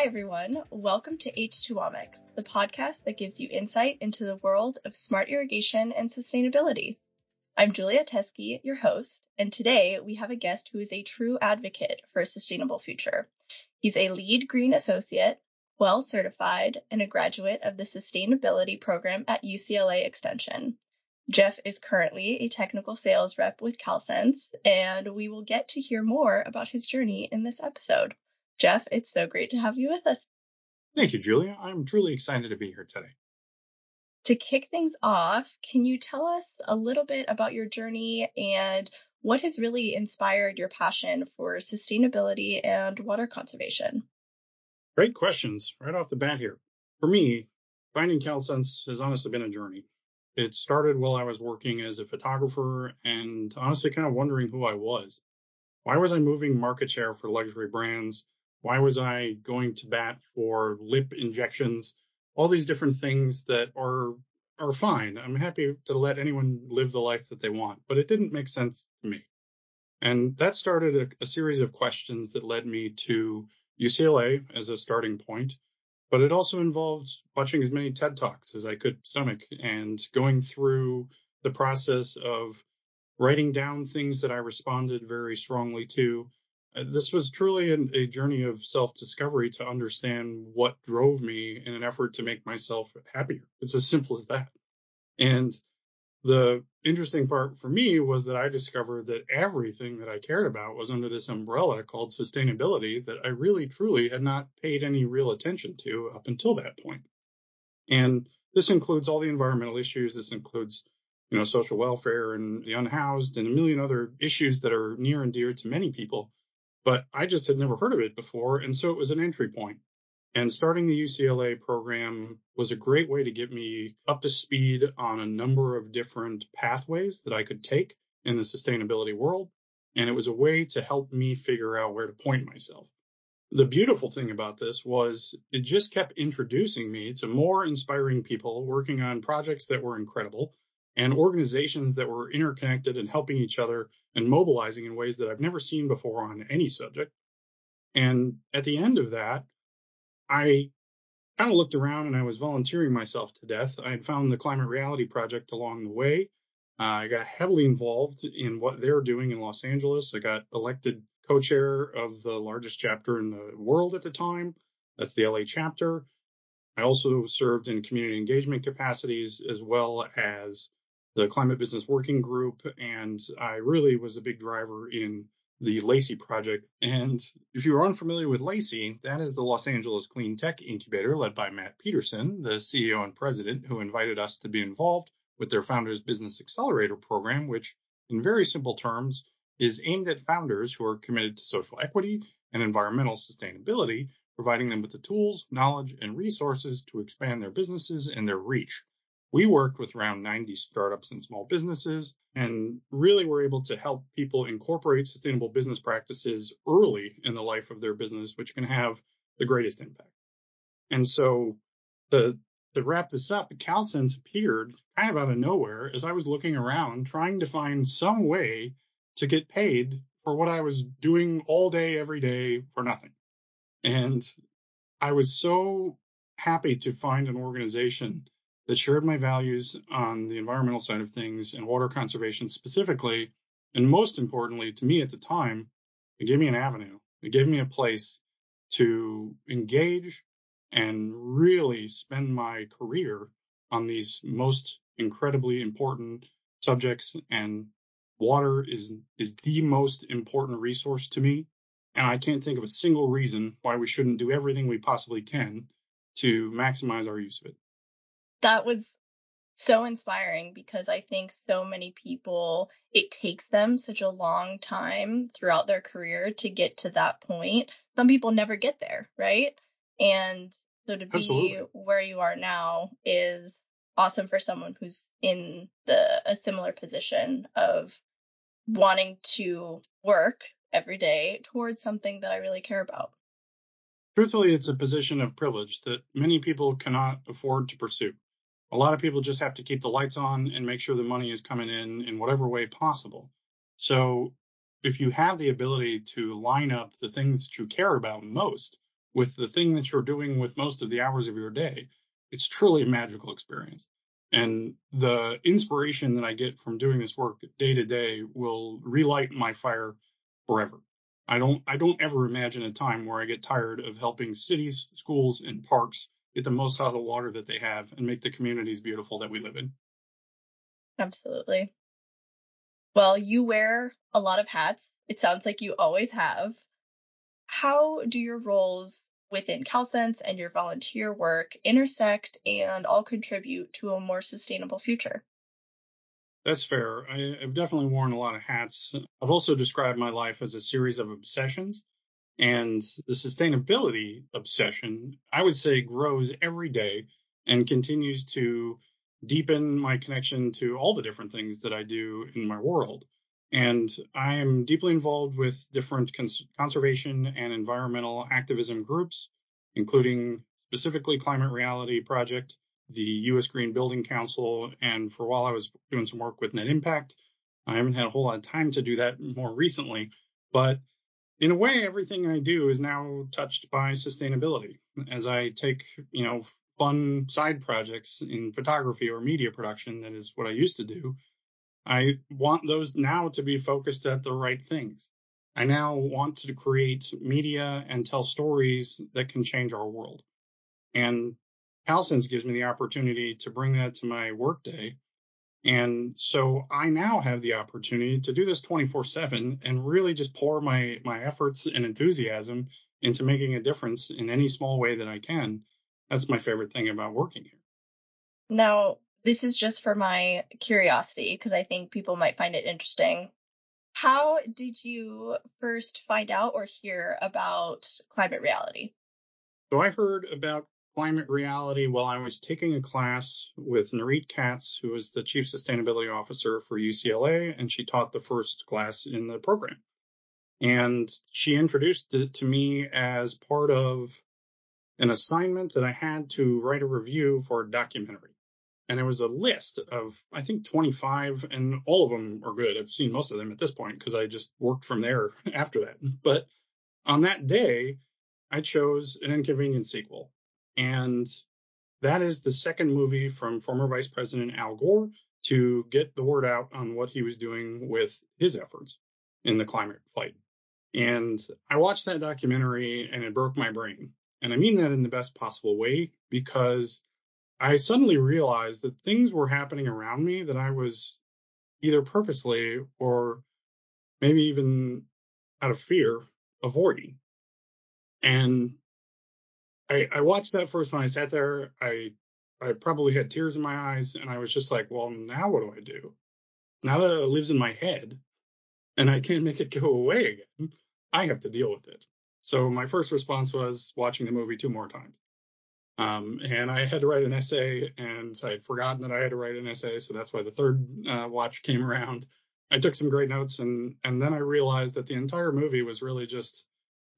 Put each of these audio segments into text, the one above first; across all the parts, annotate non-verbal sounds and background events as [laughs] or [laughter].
Hi, everyone. Welcome to H2Omics, the podcast that gives you insight into the world of smart irrigation and sustainability. I'm Julia Teske, your host, and today we have a guest who is a true advocate for a sustainable future. He's a LEED green associate, WELL certified, and a graduate of the sustainability program at UCLA Extension. Jeff is currently a technical sales rep with CalSense, and we will get to hear more about his journey in this episode. Jeff, it's so great to have you with us. Thank you, Julia. I'm truly excited to be here today. To kick things off, can you tell us a little bit about your journey and what has really inspired your passion for sustainability and water conservation? Great questions right off the bat here. For me, finding CalSense has honestly been a journey. It started while I was working as a photographer and honestly kind of wondering who I was. Why was I moving market share for luxury brands? Why was I going to bat for lip injections? All these different things that are are fine. I'm happy to let anyone live the life that they want, but it didn't make sense to me. And that started a, a series of questions that led me to UCLA as a starting point. But it also involved watching as many TED Talks as I could stomach and going through the process of writing down things that I responded very strongly to this was truly an, a journey of self discovery to understand what drove me in an effort to make myself happier. It's as simple as that. And the interesting part for me was that I discovered that everything that I cared about was under this umbrella called sustainability that I really truly had not paid any real attention to up until that point. And this includes all the environmental issues. This includes, you know, social welfare and the unhoused and a million other issues that are near and dear to many people but I just had never heard of it before. And so it was an entry point. And starting the UCLA program was a great way to get me up to speed on a number of different pathways that I could take in the sustainability world. And it was a way to help me figure out where to point myself. The beautiful thing about this was it just kept introducing me to more inspiring people working on projects that were incredible and organizations that were interconnected and helping each other and mobilizing in ways that I've never seen before on any subject. And at the end of that, I kind of looked around and I was volunteering myself to death. I had found the Climate Reality Project along the way. Uh, I got heavily involved in what they're doing in Los Angeles. I got elected co-chair of the largest chapter in the world at the time. That's the LA chapter. I also served in community engagement capacities as well as the Climate Business Working Group, and I really was a big driver in the LACI project. And if you're unfamiliar with LACI, that is the Los Angeles Clean Tech Incubator led by Matt Petersen, the CEO and president, who invited us to be involved with their Founders Business Accelerator program, which, in very simple terms, is aimed at founders who are committed to social equity and environmental sustainability, providing them with the tools, knowledge, and resources to expand their businesses and their reach. We worked with around 90 startups and small businesses and really were able to help people incorporate sustainable business practices early in the life of their business, which can have the greatest impact. And so the to wrap this up, CalSense appeared kind of out of nowhere as I was looking around trying to find some way to get paid for what I was doing all day, every day for nothing. And I was so happy to find an organization that shared my values on the environmental side of things and water conservation specifically. And most importantly to me at the time, it gave me an avenue. It gave me a place to engage and really spend my career on these most incredibly important subjects and water is is the most important resource to me and I can't think of a single reason why we shouldn't do everything we possibly can to maximize our use of it that was so inspiring because I think so many people, it takes them such a long time throughout their career to get to that point. Some people never get there, right? And so to be where you are now is awesome for someone who's in the a similar position of wanting to work every day towards something that I really care about. Truthfully, it's a position of privilege that many people cannot afford to pursue a lot of people just have to keep the lights on and make sure the money is coming in in whatever way possible. So if you have the ability to line up the things that you care about most with the thing that you're doing with most of the hours of your day, it's truly a magical experience. And the inspiration that I get from doing this work day to day will relight my fire forever. I don't I don't ever imagine a time where I get tired of helping cities, schools, and parks get the most out of the water that they have and make the communities beautiful that we live in. Absolutely. Well, you wear a lot of hats. It sounds like you always have. How do your roles within CalSense and your volunteer work intersect and all contribute to a more sustainable future? That's fair. I, have definitely worn a lot of hats. I've also described my life as a series of obsessions. And the sustainability obsession, I would say, grows every day and continues to deepen my connection to all the different things that I do in my world. And I am deeply involved with different cons- conservation and environmental activism groups, including specifically Climate Reality Project, the U.S. Green Building Council, and for a while I was doing some work with Net Impact. I haven't had a whole lot of time to do that more recently, but in a way, everything I do is now touched by sustainability. As I take, you know, fun side projects in photography or media production, that is what I used to do. I want those now to be focused at the right things. I now want to create media and tell stories that can change our world. And CalSense gives me the opportunity to bring that to my workday. And so I now have the opportunity to do this 24 seven and really just pour my, my efforts and enthusiasm into making a difference in any small way that I can. That's my favorite thing about working here. Now, this is just for my curiosity because I think people might find it interesting. How did you first find out or hear about climate reality? So I heard about climate reality while I was taking a class with Nurit Katz, who was the chief sustainability officer for UCLA, and she taught the first class in the program. And she introduced it to me as part of an assignment that I had to write a review for a documentary and there was a list of I think 25, and all of them are good. I've seen most of them at this point because I just worked from there [laughs] after that. But on that day, I chose an inconvenient sequel, and that is the second movie from former Vice President Al Gore to get the word out on what he was doing with his efforts in the climate fight. And I watched that documentary and it broke my brain. And I mean that in the best possible way because I suddenly realized that things were happening around me that I was either purposely or maybe even out of fear avoiding. And I, I watched that first when I sat there. I I probably had tears in my eyes, and I was just like, well, now what do I do? Now that it lives in my head and I can't make it go away again, I have to deal with it. So my first response was watching the movie two more times. Um, and I had to write an essay, and I had forgotten that I had to write an essay, so that's why the third uh, watch came [laughs] around. I took some great notes, and and then I realized that the entire movie was really just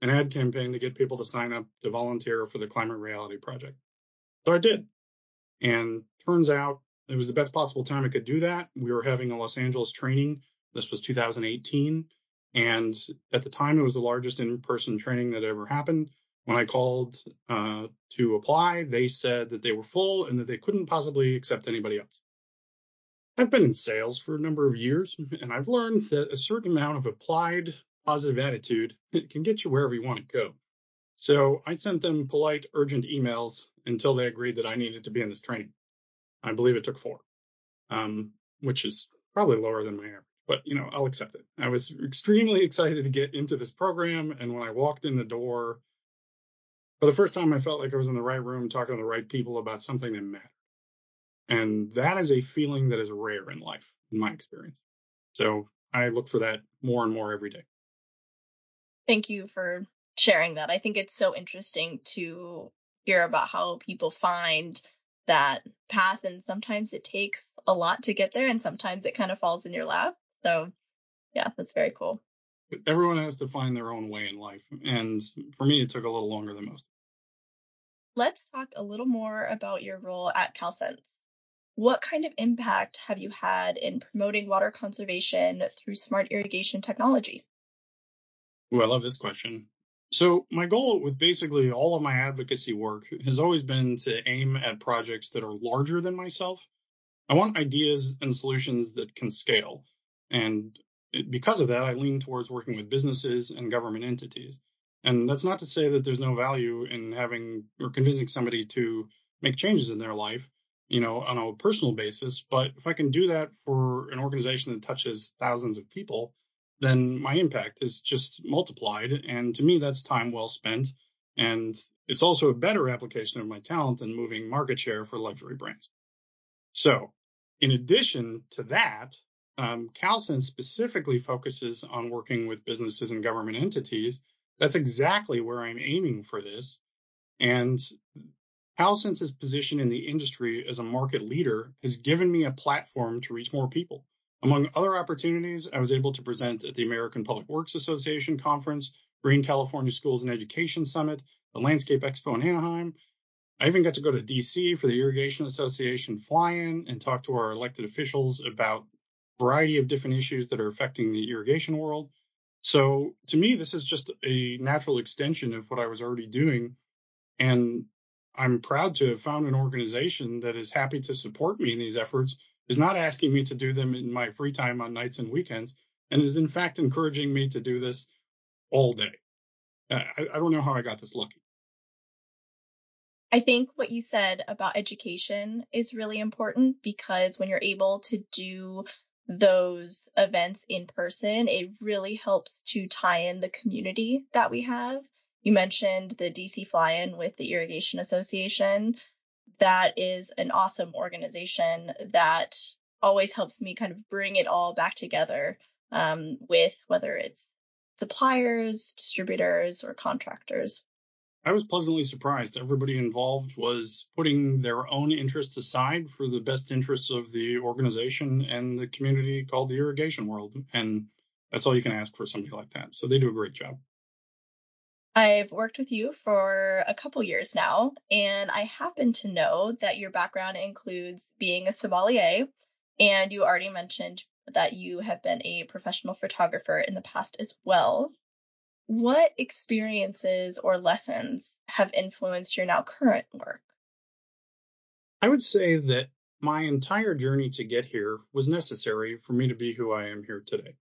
an ad campaign to get people to sign up to volunteer for the Climate Reality Project. So I did, and turns out it was the best possible time I could do that. We were having a Los Angeles training. This was 2018, and at the time it was the largest in-person training that ever happened. When I called uh, to apply, they said that they were full and that they couldn't possibly accept anybody else. I've been in sales for a number of years, and I've learned that a certain amount of applied positive attitude can get you wherever you want to go. So I sent them polite, urgent emails until they agreed that I needed to be in this training. I believe it took four, um, which is probably lower than my average, but you know, I'll accept it. I was extremely excited to get into this program, and when I walked in the door, for the first time, I felt like I was in the right room talking to the right people about something that mattered. And that is a feeling that is rare in life, in my experience. So I look for that more and more every day. Thank you for sharing that. I think it's so interesting to hear about how people find that path and sometimes it takes a lot to get there and sometimes it kind of falls in your lap. So yeah, that's very cool. Everyone has to find their own way in life. And for me, it took a little longer than most let's talk a little more about your role at CalSense. What kind of impact have you had in promoting water conservation through smart irrigation technology? Ooh, I love this question. So my goal with basically all of my advocacy work has always been to aim at projects that are larger than myself. I want ideas and solutions that can scale. And because of that, I lean towards working with businesses and government entities. And that's not to say that there's no value in having or convincing somebody to make changes in their life, you know, on a personal basis. But if I can do that for an organization that touches thousands of people, then my impact is just multiplied. And to me, that's time well spent. And it's also a better application of my talent than moving market share for luxury brands. So in addition to that, um, CalSense specifically focuses on working with businesses and government entities that's exactly where I'm aiming for this. And CalSense's position in the industry as a market leader has given me a platform to reach more people. Among other opportunities, I was able to present at the American Public Works Association conference, Green California Schools and Education Summit, the Landscape Expo in Anaheim. I even got to go to DC for the Irrigation Association fly-in and talk to our elected officials about a variety of different issues that are affecting the irrigation world. So to me, this is just a natural extension of what I was already doing. And I'm proud to have found an organization that is happy to support me in these efforts, is not asking me to do them in my free time on nights and weekends, and is in fact encouraging me to do this all day. Uh, I, I don't know how I got this lucky. I think what you said about education is really important because when you're able to do those events in person, it really helps to tie in the community that we have. You mentioned the DC fly in with the Irrigation Association. That is an awesome organization that always helps me kind of bring it all back together um, with whether it's suppliers, distributors, or contractors. I was pleasantly surprised. Everybody involved was putting their own interests aside for the best interests of the organization and the community called the irrigation world. And that's all you can ask for somebody like that. So they do a great job. I've worked with you for a couple years now, and I happen to know that your background includes being a sommelier, and you already mentioned that you have been a professional photographer in the past as well. What experiences or lessons have influenced your now current work? I would say that my entire journey to get here was necessary for me to be who I am here today.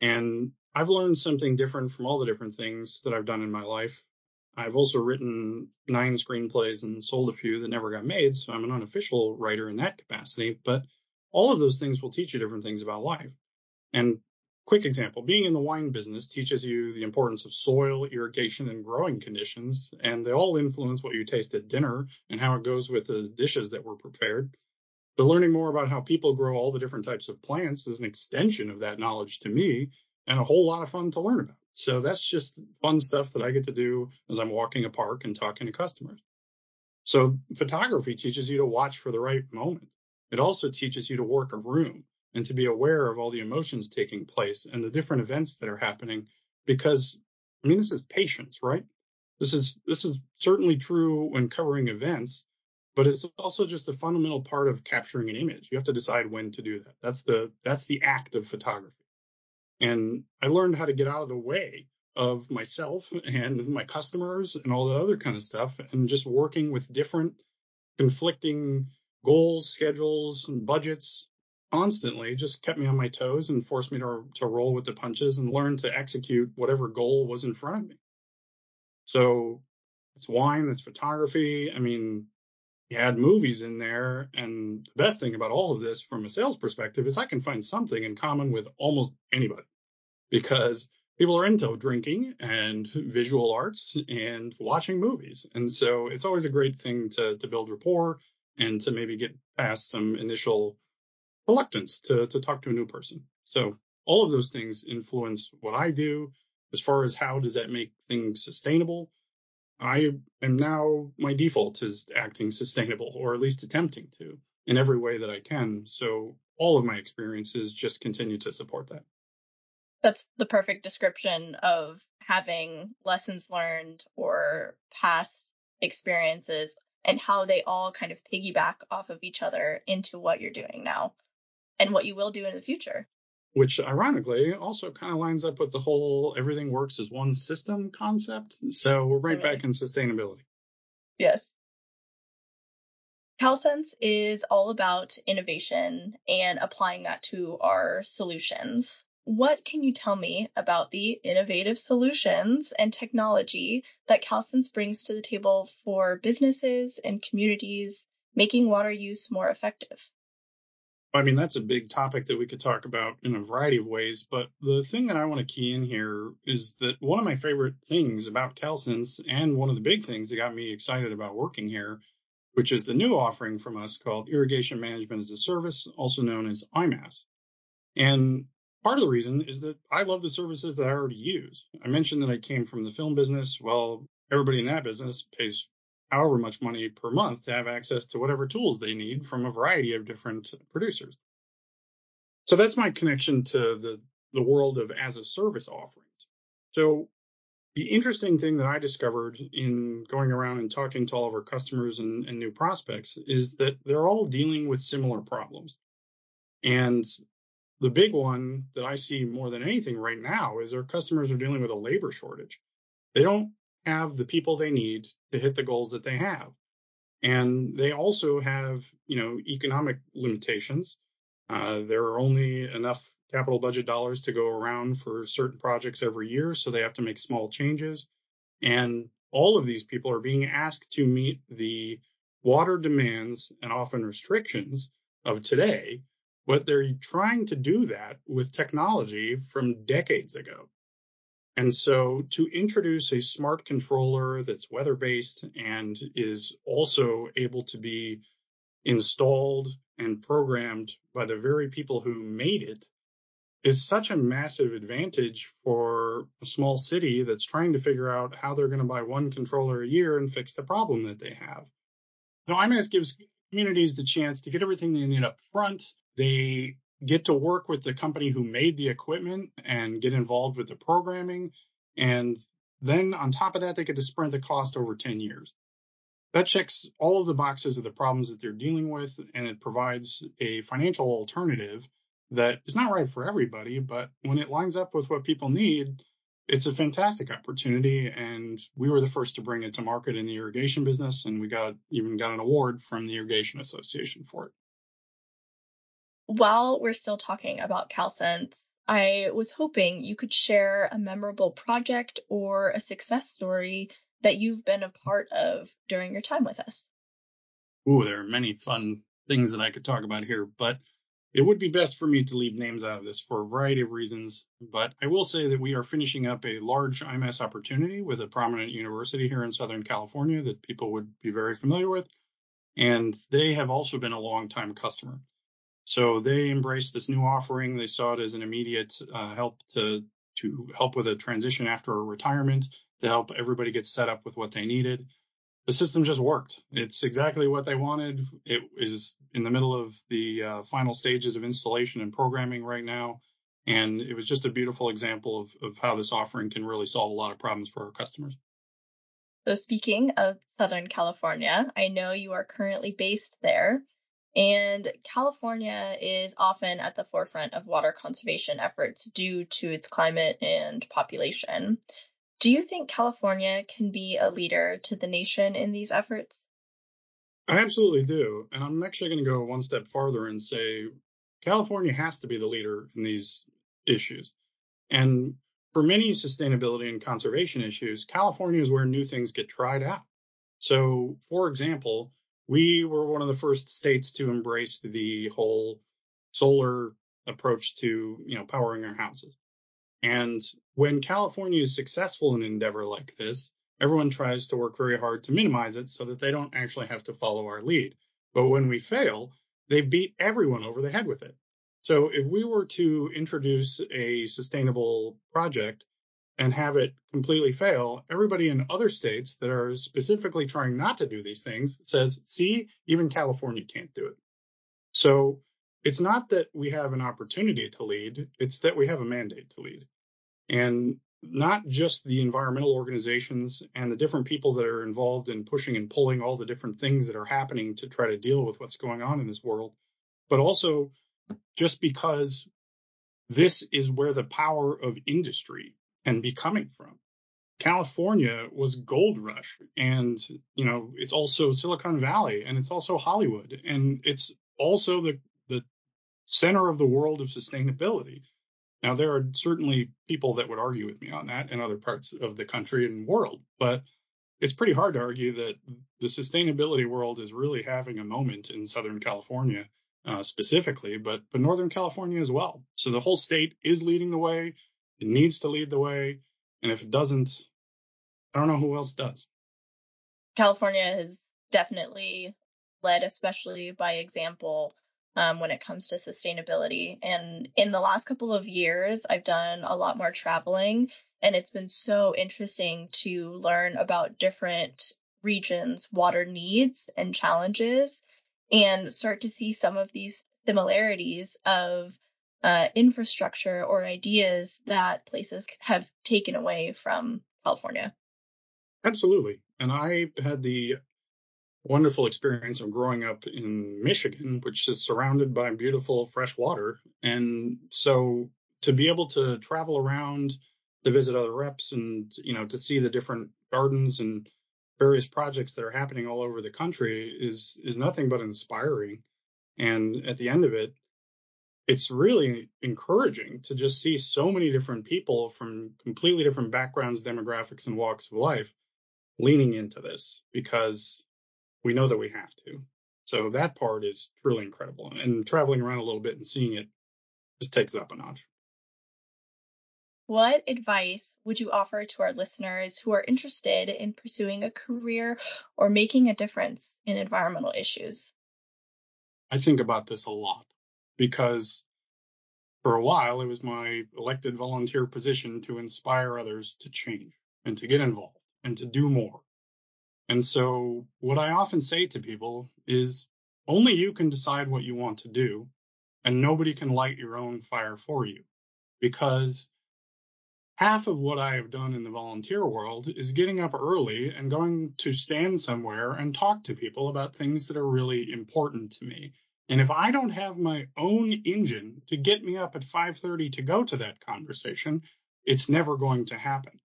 And I've learned something different from all the different things that I've done in my life. I've also written nine screenplays and sold a few that never got made, so I'm an unofficial writer in that capacity. But all of those things will teach you different things about life. And Quick example, being in the wine business teaches you the importance of soil, irrigation, and growing conditions, and they all influence what you taste at dinner and how it goes with the dishes that were prepared. But learning more about how people grow all the different types of plants is an extension of that knowledge to me and a whole lot of fun to learn about. So that's just fun stuff that I get to do as I'm walking a park and talking to customers. So photography teaches you to watch for the right moment. It also teaches you to work a room and to be aware of all the emotions taking place and the different events that are happening because I mean this is patience, right? This is this is certainly true when covering events, but it's also just a fundamental part of capturing an image. You have to decide when to do that. That's the that's the act of photography. And I learned how to get out of the way of myself and my customers and all the other kind of stuff and just working with different conflicting goals, schedules, and budgets constantly just kept me on my toes and forced me to, to roll with the punches and learn to execute whatever goal was in front of me. So it's wine, it's photography. I mean, you had movies in there. And the best thing about all of this from a sales perspective is I can find something in common with almost anybody because people are into drinking and visual arts and watching movies. And so it's always a great thing to, to build rapport and to maybe get past some initial reluctance to, to talk to a new person. So all of those things influence what I do as far as how does that make things sustainable. I am now my default is acting sustainable or at least attempting to in every way that I can. So all of my experiences just continue to support that. That's the perfect description of having lessons learned or past experiences and how they all kind of piggyback off of each other into what you're doing now and what you will do in the future. which ironically also kind of lines up with the whole everything works as one system concept. So we're right back in sustainability. Yes. CalSense is all about innovation and applying that to our solutions. What can you tell me about the innovative solutions and technology that CalSense brings to the table for businesses and communities making water use more effective? I mean, that's a big topic that we could talk about in a variety of ways. But the thing that I want to key in here is that one of my favorite things about CalSense and one of the big things that got me excited about working here, which is the new offering from us called Irrigation Management as a Service, also known as IMAS. And part of the reason is that I love the services that I already use. I mentioned that I came from the film business. Well, everybody in that business pays however much money per month to have access to whatever tools they need from a variety of different producers. So that's my connection to the, the world of as a service offerings. So the interesting thing that I discovered in going around and talking to all of our customers and, and new prospects is that they're all dealing with similar problems. And the big one that I see more than anything right now is our customers are dealing with a labor shortage. They don't have the people they need to hit the goals that they have. And they also have, you know, economic limitations. Uh, there are only enough capital budget dollars to go around for certain projects every year, so they have to make small changes. And all of these people are being asked to meet the water demands and often restrictions of today, but they're trying to do that with technology from decades ago. And so to introduce a smart controller that's weather based and is also able to be installed and programmed by the very people who made it is such a massive advantage for a small city that's trying to figure out how they're going to buy one controller a year and fix the problem that they have. Now, IMAS gives communities the chance to get everything they need up front. They get to work with the company who made the equipment and get involved with the programming. And then on top of that, they get to spread the cost over 10 years. That checks all of the boxes of the problems that they're dealing with, and it provides a financial alternative that is not right for everybody, but when it lines up with what people need, it's a fantastic opportunity. And we were the first to bring it to market in the irrigation business, and we got even got an award from the Irrigation Association for it while we're still talking about CalSense, I was hoping you could share a memorable project or a success story that you've been a part of during your time with us. Ooh, there are many fun things that I could talk about here, but it would be best for me to leave names out of this for a variety of reasons. But I will say that we are finishing up a large IMS opportunity with a prominent university here in Southern California that people would be very familiar with. And they have also been a long-time customer. So they embraced this new offering. They saw it as an immediate uh, help to to help with a transition after a retirement, to help everybody get set up with what they needed. The system just worked. It's exactly what they wanted. It is in the middle of the uh, final stages of installation and programming right now. And it was just a beautiful example of, of how this offering can really solve a lot of problems for our customers. So, speaking of Southern California, I know you are currently based there. And California is often at the forefront of water conservation efforts due to its climate and population. Do you think California can be a leader to the nation in these efforts? I absolutely do. And I'm actually going to go one step farther and say California has to be the leader in these issues. And for many sustainability and conservation issues, California is where new things get tried out. So, for example, we were one of the first states to embrace the whole solar approach to, you know, powering our houses. And when California is successful in an endeavor like this, everyone tries to work very hard to minimize it so that they don't actually have to follow our lead. But when we fail, they beat everyone over the head with it. So if we were to introduce a sustainable project and have it completely fail, everybody in other states that are specifically trying not to do these things says, see, even California can't do it. So it's not that we have an opportunity to lead, it's that we have a mandate to lead. And not just the environmental organizations and the different people that are involved in pushing and pulling all the different things that are happening to try to deal with what's going on in this world, but also just because this is where the power of industry can be coming from. California was gold rush and, you know, it's also Silicon Valley and it's also Hollywood and it's also the, the center of the world of sustainability. Now, there are certainly people that would argue with me on that in other parts of the country and world, but it's pretty hard to argue that the sustainability world is really having a moment in Southern California uh, specifically, but but Northern California as well. So the whole state is leading the way. It needs to lead the way, and if it doesn't, I don't know who else does. California has definitely led, especially by example, um, when it comes to sustainability. And in the last couple of years, I've done a lot more traveling, and it's been so interesting to learn about different regions' water needs and challenges and start to see some of these similarities of uh, infrastructure or ideas that places have taken away from California. Absolutely. And I had the wonderful experience of growing up in Michigan, which is surrounded by beautiful fresh water. And so to be able to travel around to visit other reps and, you know, to see the different gardens and various projects that are happening all over the country is is nothing but inspiring. And at the end of it, it's really encouraging to just see so many different people from completely different backgrounds, demographics, and walks of life leaning into this because we know that we have to. So that part is truly incredible. And traveling around a little bit and seeing it just takes it up a notch. What advice would you offer to our listeners who are interested in pursuing a career or making a difference in environmental issues? I think about this a lot because for a while it was my elected volunteer position to inspire others to change and to get involved and to do more. And so what I often say to people is only you can decide what you want to do and nobody can light your own fire for you because half of what I have done in the volunteer world is getting up early and going to stand somewhere and talk to people about things that are really important to me. And if I don't have my own engine to get me up at 5:30 to go to that conversation, it's never going to happen.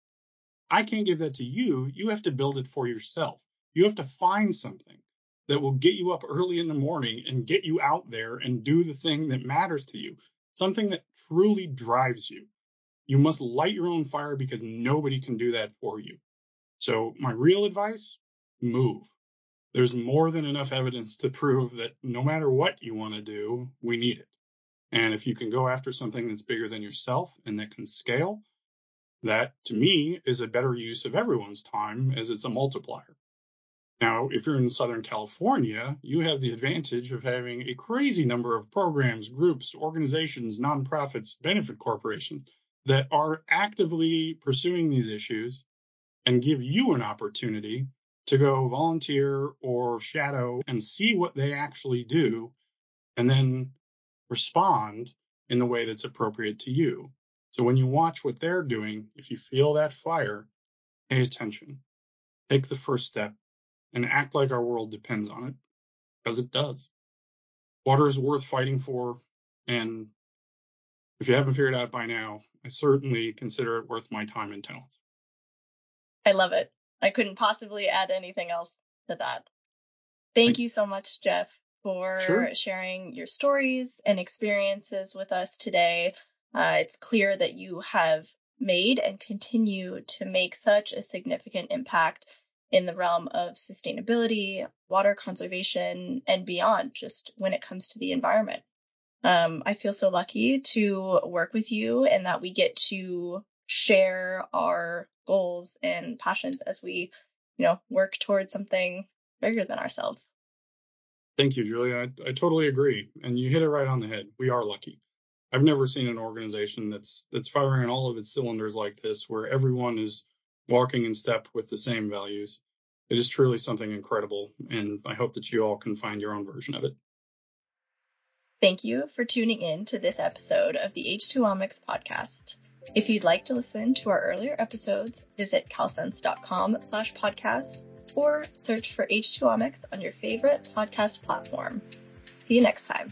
I can't give that to you. You have to build it for yourself. You have to find something that will get you up early in the morning and get you out there and do the thing that matters to you, something that truly drives you. You must light your own fire because nobody can do that for you. So my real advice, move. There's more than enough evidence to prove that no matter what you want to do, we need it. And if you can go after something that's bigger than yourself and that can scale, that to me is a better use of everyone's time as it's a multiplier. Now, if you're in Southern California, you have the advantage of having a crazy number of programs, groups, organizations, nonprofits, benefit corporations that are actively pursuing these issues and give you an opportunity to go volunteer or shadow and see what they actually do and then respond in the way that's appropriate to you. So when you watch what they're doing, if you feel that fire, pay attention, take the first step and act like our world depends on it because it does. Water is worth fighting for and if you haven't figured out by now, I certainly consider it worth my time and talents. I love it. I couldn't possibly add anything else to that. Thank, you so much, Jeff, for sure. sharing your stories and experiences with us today. Uh, it's clear that you have made and continue to make such a significant impact in the realm of sustainability, water conservation, and beyond, just when it comes to the environment. Um, I feel so lucky to work with you and that we get to share our goals and passions as we, you know, work towards something bigger than ourselves. Thank you, Julia. I, I totally agree. And you hit it right on the head. We are lucky. I've never seen an organization that's that's firing on all of its cylinders like this, where everyone is walking in step with the same values. It is truly something incredible, and I hope that you all can find your own version of it. Thank you for tuning in to this episode of the H2Omics podcast. If you'd like to listen to our earlier episodes, visit calsense.com slash podcast or search for H2Omics on your favorite podcast platform. See you next time.